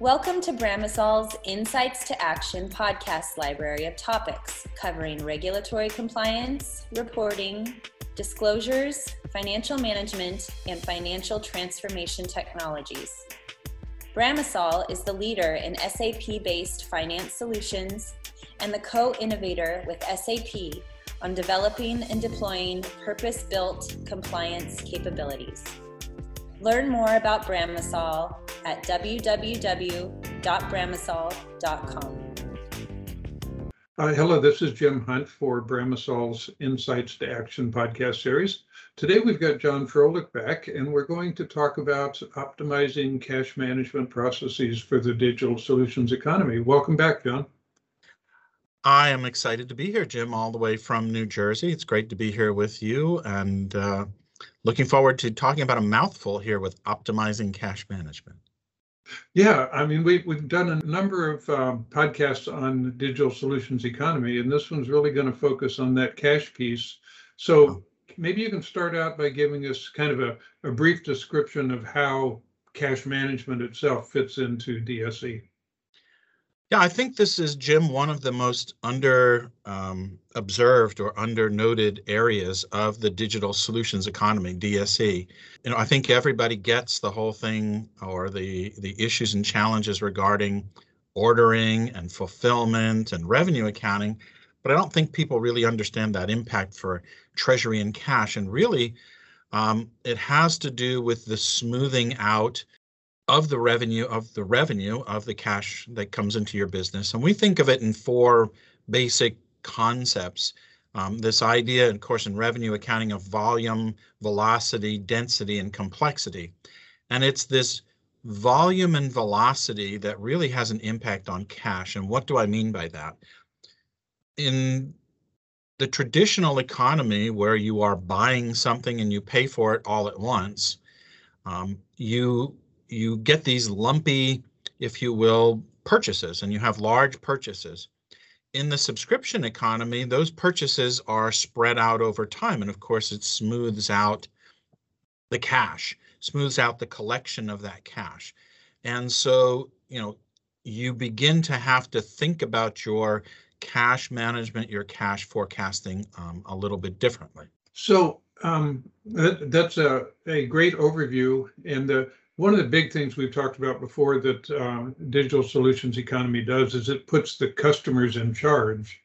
Welcome to Bramasol's Insights to Action podcast library of topics covering regulatory compliance, reporting, disclosures, financial management, and financial transformation technologies. Bramasol is the leader in SAP based finance solutions and the co innovator with SAP on developing and deploying purpose built compliance capabilities. Learn more about Bramasol at www.bramasol.com. Uh, hello, this is Jim Hunt for Bramasol's Insights to Action podcast series. Today we've got John Froelich back, and we're going to talk about optimizing cash management processes for the digital solutions economy. Welcome back, John. I am excited to be here, Jim, all the way from New Jersey. It's great to be here with you and uh, looking forward to talking about a mouthful here with optimizing cash management. Yeah, I mean, we, we've done a number of um, podcasts on digital solutions economy, and this one's really going to focus on that cash piece. So oh. maybe you can start out by giving us kind of a, a brief description of how cash management itself fits into DSE. Yeah, I think this is, Jim, one of the most under um, observed or under noted areas of the digital solutions economy, DSE. You know, I think everybody gets the whole thing or the the issues and challenges regarding ordering and fulfillment and revenue accounting, but I don't think people really understand that impact for treasury and cash. And really, um, it has to do with the smoothing out of the revenue of the revenue of the cash that comes into your business. And we think of it in four basic concepts. Um, this idea, of course, in revenue accounting of volume, velocity, density, and complexity. And it's this volume and velocity that really has an impact on cash. And what do I mean by that? In the traditional economy where you are buying something and you pay for it all at once, um, you you get these lumpy, if you will, purchases, and you have large purchases. In the subscription economy, those purchases are spread out over time. And of course, it smooths out the cash, smooths out the collection of that cash. And so, you know, you begin to have to think about your cash management, your cash forecasting um, a little bit differently. So um, that, that's a, a great overview. And the one of the big things we've talked about before that uh, digital solutions economy does is it puts the customers in charge.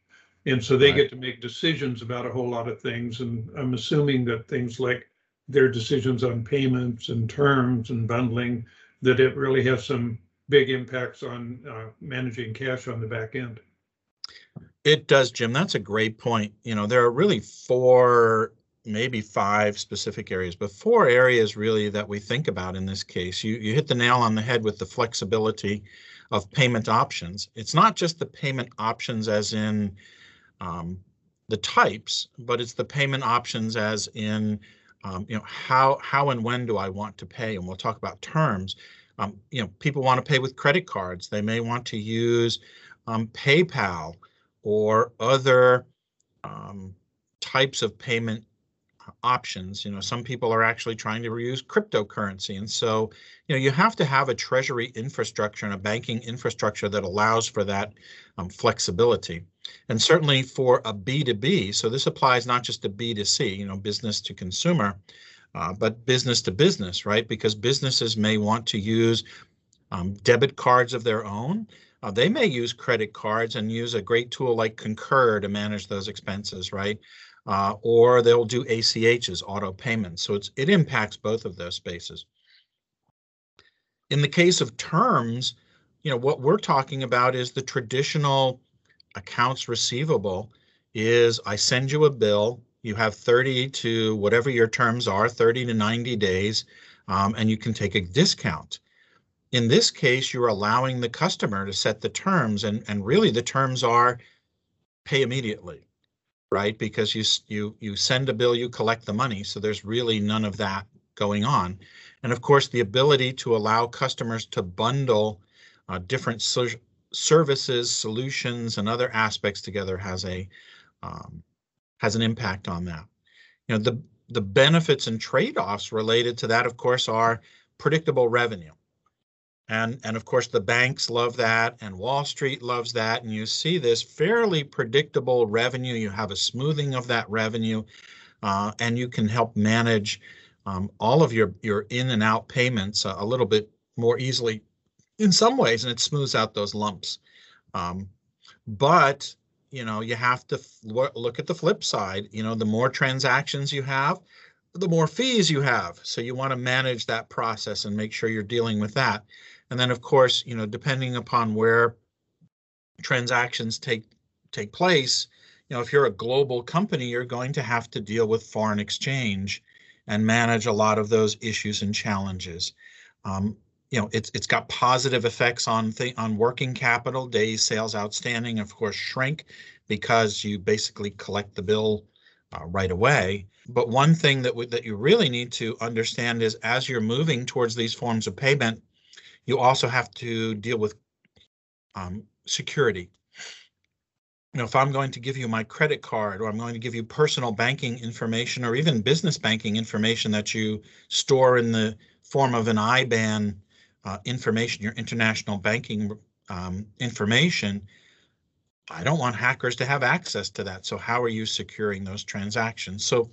And so they right. get to make decisions about a whole lot of things. And I'm assuming that things like their decisions on payments and terms and bundling, that it really has some big impacts on uh, managing cash on the back end. It does, Jim. That's a great point. You know, there are really four maybe five specific areas, but four areas really that we think about in this case. You, you hit the nail on the head with the flexibility of payment options. It's not just the payment options as in um, the types, but it's the payment options as in um, you know how how and when do I want to pay, and we'll talk about terms. Um, you know, people want to pay with credit cards. They may want to use um, PayPal or other um, types of payment options. You know, some people are actually trying to use cryptocurrency. And so, you know, you have to have a treasury infrastructure and a banking infrastructure that allows for that um, flexibility. And certainly for a B2B, so this applies not just to B2C, you know, business to consumer, uh, but business to business, right? Because businesses may want to use um, debit cards of their own. Uh, they may use credit cards and use a great tool like Concur to manage those expenses, right? Uh, or they'll do ACHs, auto payments. So it impacts both of those spaces. In the case of terms, you know, what we're talking about is the traditional accounts receivable is I send you a bill, you have 30 to whatever your terms are, 30 to 90 days, um, and you can take a discount. In this case, you're allowing the customer to set the terms, and, and really the terms are pay immediately right? Because you you you send a bill, you collect the money, so there's really none of that going on. And of course, the ability to allow customers to bundle uh, different so services, solutions, and other aspects together has a um, has an impact on that. You know, the the benefits and trade-offs related to that, of course, are predictable revenue. And, and of course, the banks love that, and Wall Street loves that. And you see this fairly predictable revenue. You have a smoothing of that revenue, uh, and you can help manage um, all of your, your in and out payments a, a, little bit more easily in some ways, and it smooths out those lumps. Um, but you know, you have to look at the flip side. You know, the more transactions you have, the more fees you have. So you want to manage that process and make sure you're dealing with that. And then of course, you know, depending upon where transactions take take place, you know, if you're a global company, you're going to have to deal with foreign exchange and manage a lot of those issues and challenges. Um, you know, it's it's got positive effects on th- on working capital, days sales outstanding, of course, shrink because you basically collect the bill uh, right away. But one thing that w- that you really need to understand is as you're moving towards these forms of payment, you also have to deal with um, security. You know, if I'm going to give you my credit card or I'm going to give you personal banking information or even business banking information that you store in the form of an IBAN uh, information, your international banking um, information, I don't want hackers to have access to that. So how are you securing those transactions? So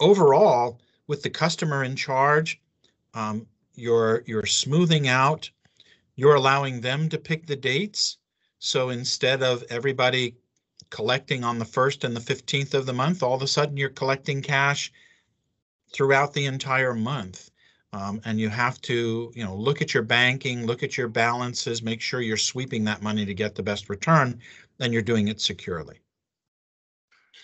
overall, with the customer in charge, um, you're you're smoothing out you're allowing them to pick the dates. So instead of everybody collecting on the 1st and the 15th of the month all of a sudden you're collecting cash throughout the entire month. Um, and you have to you know look at your banking look at your balances make sure you're sweeping that money to get the best return and you're doing it securely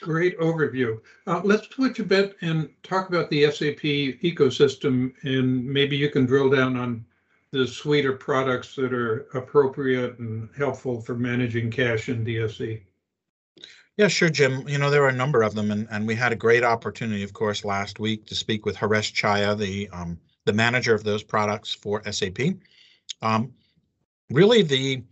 Great overview. Uh, let's switch a bit and talk about the SAP ecosystem, and maybe you can drill down on the suite of products that are appropriate and helpful for managing cash in DSE. Yeah, sure, Jim. You know, there are a number of them, and, and we had a great opportunity, of course, last week to speak with Haresh Chaya, the um, the manager of those products for SAP. Um, really, the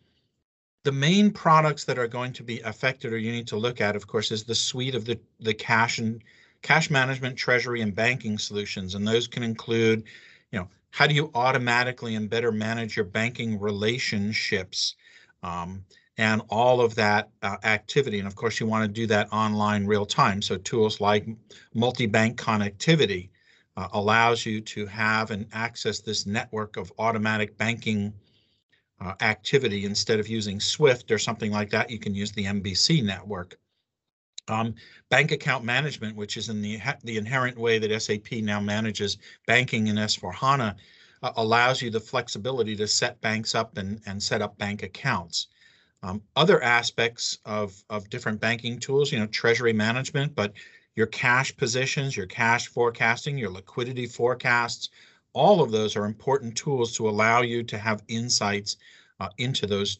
the main products that are going to be affected or you need to look at, of course, is the suite of the, the cash and cash management, treasury, and banking solutions. And those can include, you know, how do you automatically and better manage your banking relationships um, and all of that uh, activity. And of course, you want to do that online real time. So tools like multi-bank connectivity uh, allows you to have and access this network of automatic banking uh, activity instead of using Swift or something like that, you can use the MBC network. Um, bank account management, which is in the the inherent way that SAP now manages banking in S4HANA, uh, allows you the flexibility to set banks up and, and set up bank accounts. Um, other aspects of, of different banking tools, you know, treasury management, but your cash positions, your cash forecasting, your liquidity forecasts, all of those are important tools to allow you to have insights uh, into those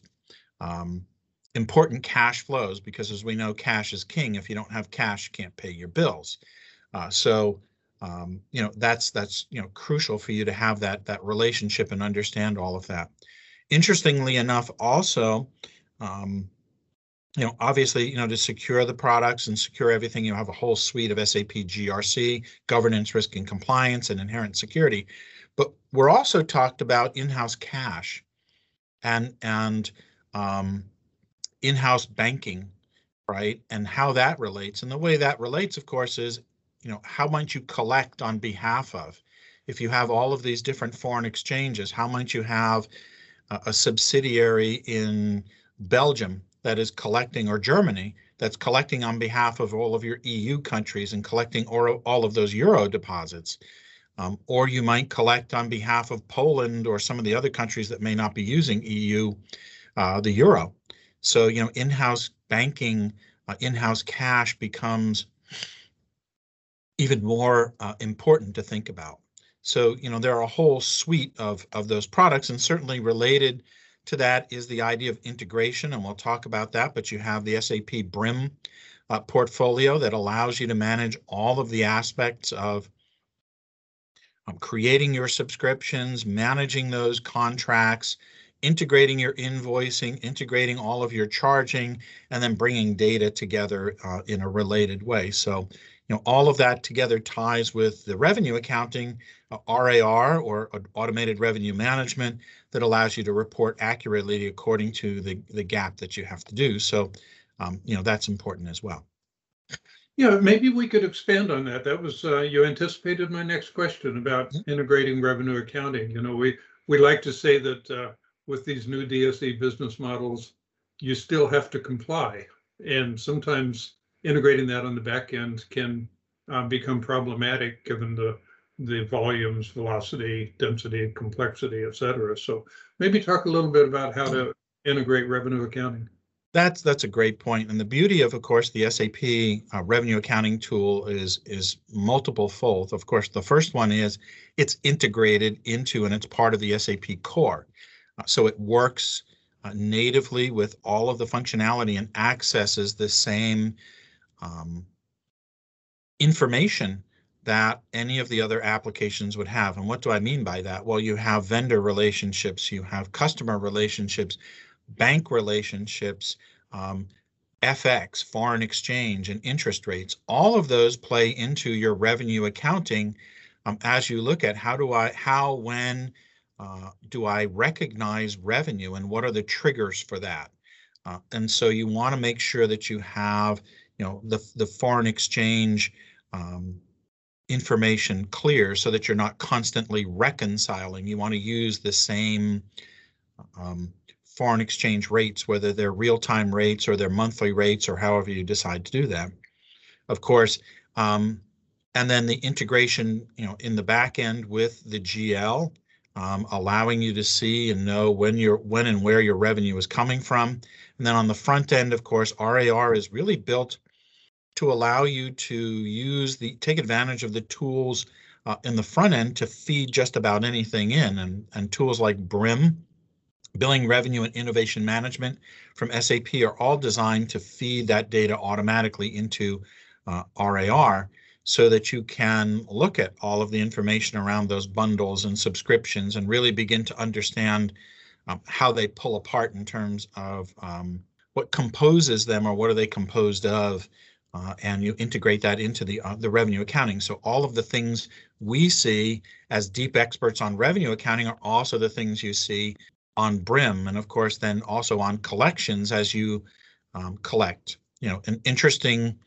um, important cash flows because as we know cash is king. If you don't have cash you can't pay your bills. Uh, so um, you know that's that's you know crucial for you to have that that relationship and understand all of that. Interestingly enough also um, you know, obviously, you know, to secure the products and secure everything, you have a whole suite of SAP GRC, governance, risk and compliance, and inherent security. But we're also talked about in-house cash and and um, in-house banking, right? And how that relates. And the way that relates, of course, is you know how might you collect on behalf of? If you have all of these different foreign exchanges, how might you have a, a subsidiary in Belgium that is collecting, or Germany that's collecting on behalf of all of your EU countries and collecting all, all of those euro deposits. Um, or you might collect on behalf of Poland or some of the other countries that may not be using EU, uh, the euro. So, you know, in-house banking, uh, in-house cash becomes even more uh, important to think about. So, you know, there are a whole suite of, of those products and certainly related to that is the idea of integration, and we'll talk about that. But you have the SAP BRIM uh, portfolio that allows you to manage all of the aspects of um, creating your subscriptions, managing those contracts, integrating your invoicing, integrating all of your charging, and then bringing data together uh, in a related way. So, you know, all of that together ties with the revenue accounting, uh, RAR or automated revenue management that allows you to report accurately according to the, the GAAP that you have to do. So, um, you know, that's important as well. Yeah, maybe we could expand on that. That was, uh, you anticipated my next question about mm-hmm. integrating revenue accounting. You know, we, we like to say that uh, with these new DSE business models, you still have to comply. And sometimes integrating that on the back end can uh, become problematic given the the volumes, velocity, density, complexity, et cetera. So maybe talk a little bit about how to integrate revenue accounting. That's that's a great point. point, and the beauty of, of course, the SAP uh, revenue accounting tool is is multiple fold. Of course, the first one is it's integrated into and it's part of the SAP core, uh, so it works uh, natively with all of the functionality and accesses the same um, information that any of the other applications would have. And what do I mean by that? Well, you have vendor relationships, you have customer relationships, bank relationships, um, FX, foreign exchange, and interest rates. All of those play into your revenue accounting um, as you look at how do I, how, when uh, do I recognize revenue and what are the triggers for that? Uh, and so you want to make sure that you have, you know, the, the foreign exchange um, information clear so that you're not constantly reconciling. You want to use the same um, foreign exchange rates, whether they're real-time rates or they're monthly rates or however you decide to do that. Of course, um, and then the integration, you know, in the back end with the GL, um, allowing you to see and know when your when and where your revenue is coming from. And then on the front end, of course, RAR is really built to allow you to use the take advantage of the tools uh, in the front end to feed just about anything in. And, and tools like BRIM, Billing Revenue and Innovation Management from SAP are all designed to feed that data automatically into uh, RAR so that you can look at all of the information around those bundles and subscriptions and really begin to understand um, how they pull apart in terms of um, what composes them or what are they composed of uh, and you integrate that into the uh, the revenue accounting. So all of the things we see as deep experts on revenue accounting are also the things you see on BRIM, and of course then also on collections as you um, collect. You know, an interesting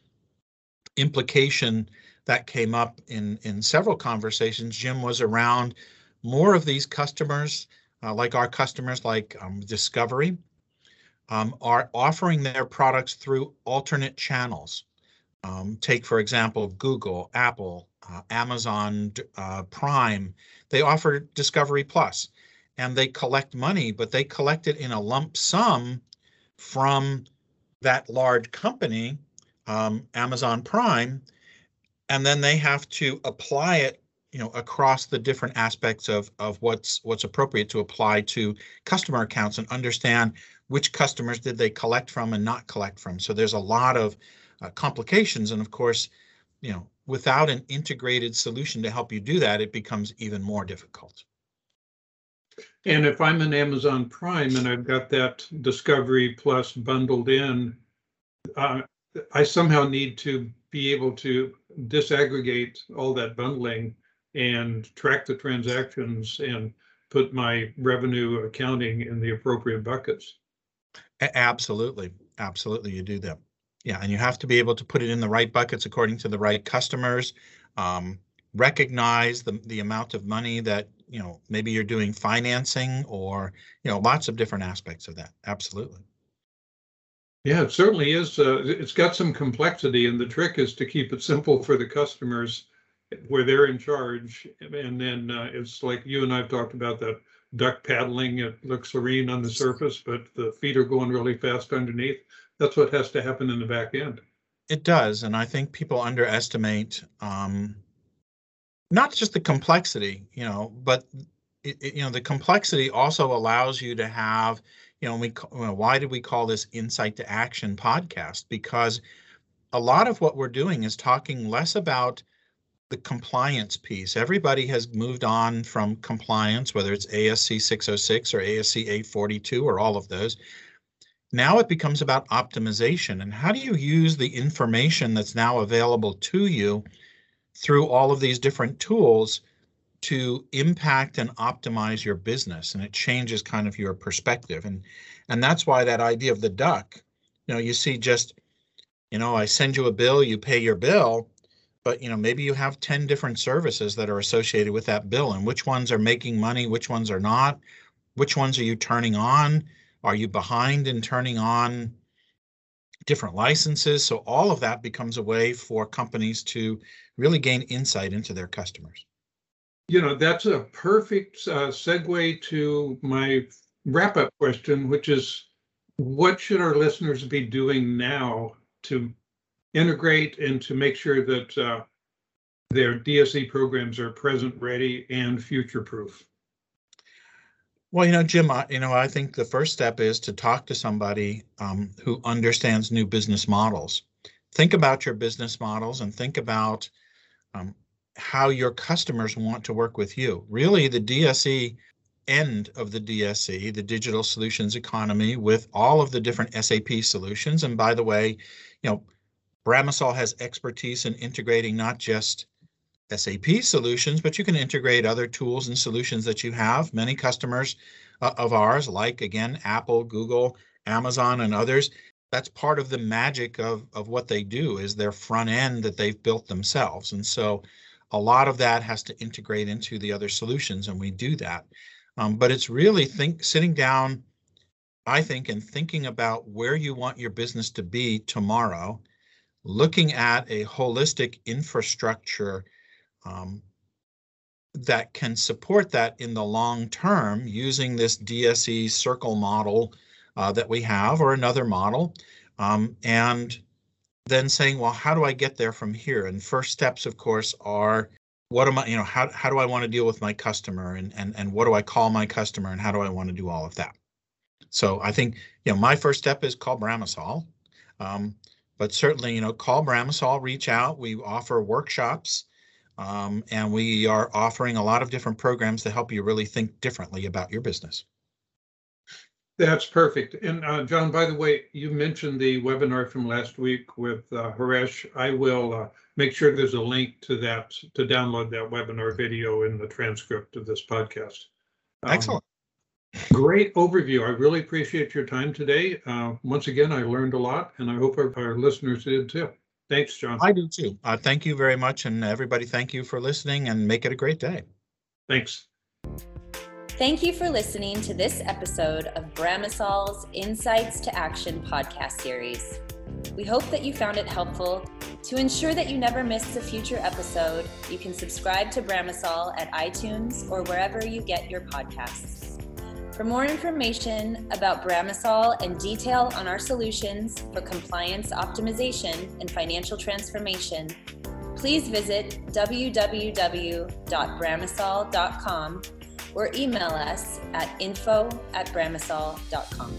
implication that came up in in several conversations, Jim, was around more of these customers, uh, like our customers, like um, Discovery, um, are offering their products through alternate channels. Um, take, for example, Google, Apple, uh, Amazon uh, Prime. They offer Discovery Plus and they collect money, but they collect it in a lump sum from that large company, um, Amazon Prime, and then they have to apply it you know across the different aspects of of what's what's appropriate to apply to customer accounts and understand which customers did they collect from and not collect from so there's a lot of uh, complications. And of course, you know, without an integrated solution to help you do that, it becomes even more difficult. And if I'm an Amazon Prime and I've got that Discovery Plus bundled in, uh, I somehow need to be able to disaggregate all that bundling and track the transactions and put my revenue accounting in the appropriate buckets. Absolutely. Absolutely. You do that. Yeah, and you have to be able to put it in the right buckets according to the right customers. Um, recognize the the amount of money that you know maybe you're doing financing or you know lots of different aspects of that. Absolutely. Yeah, it certainly is. Uh, it's got some complexity, and the trick is to keep it simple for the customers, where they're in charge. And then uh, it's like you and I've talked about that duck paddling. It looks serene on the surface, but the feet are going really fast underneath that's what has to happen in the back end. It does, and I think people underestimate um, not just the complexity, you know, but it, it, you know the complexity also allows you to have, you know, we you know, why did we call this Insight to Action podcast? Because a lot of what we're doing is talking less about the compliance piece. Everybody has moved on from compliance, whether it's ASC 606 or ASC 842 or all of those, Now it becomes about optimization. And how do you use the information that's now available to you through all of these different tools to impact and optimize your business? And it changes kind of your perspective. And and that's why that idea of the duck you know you see just you know i send you a bill you pay your bill but you know maybe you have 10 different services that are associated with that bill and which ones are making money which ones are not? Which ones are you turning on? Are you behind in turning on different licenses? So all of that becomes a way for companies to really gain insight into their customers. You know, that's a perfect uh, segue to my wrap up question, which is what should our listeners be doing now to integrate and to make sure that uh, their DSE programs are present, ready, and future proof? Well, you know, Jim, I, you know, I think the first step is to talk to somebody um, who understands new business models. Think about your business models and think about um, how your customers want to work with you. Really, the DSE end of the DSE, the digital solutions economy, with all of the different SAP solutions. And by the way, you know, Bramasol has expertise in integrating not just SAP solutions, but you can integrate other tools and solutions that you have. Many customers uh, of ours, like again, Apple, Google, Amazon, and others, that's part of the magic of, of what they do is their front end that they've built themselves. And so a lot of that has to integrate into the other solutions, and we do that. Um, but it's really think sitting down, I think, and thinking about where you want your business to be tomorrow, looking at a holistic infrastructure um, that can support that in the long term using this DSE circle model uh, that we have or another model. Um, and then saying, well, how do I get there from here? And first steps, of course, are what am I, you know, how, how do I want to deal with my customer and, and, and what do I call my customer and how do I want to do all of that? So I think, you know, my first step is call Bramasol. Um, but certainly, you know, call Bramasol, reach out. We offer workshops um, and we are offering a lot of different programs to help you really think differently about your business. That's perfect. And uh, John, by the way, you mentioned the webinar from last week with uh, Haresh. I will uh, make sure there's a link to that to download that webinar video in the transcript of this podcast. Um, Excellent. Great overview. I really appreciate your time today. Uh, once again, I learned a lot, and I hope our, our listeners did too. Thanks, John. I do too. Uh, thank you very much, and everybody, thank you for listening, and make it a great day. Thanks. Thank you for listening to this episode of Bramasol's Insights to Action podcast series. We hope that you found it helpful. To ensure that you never miss a future episode, you can subscribe to Bramasol at iTunes or wherever you get your podcasts. For more information about Bramasol and detail on our solutions for compliance optimization and financial transformation, please visit www.bramasol.com or email us at info at bramasol.com.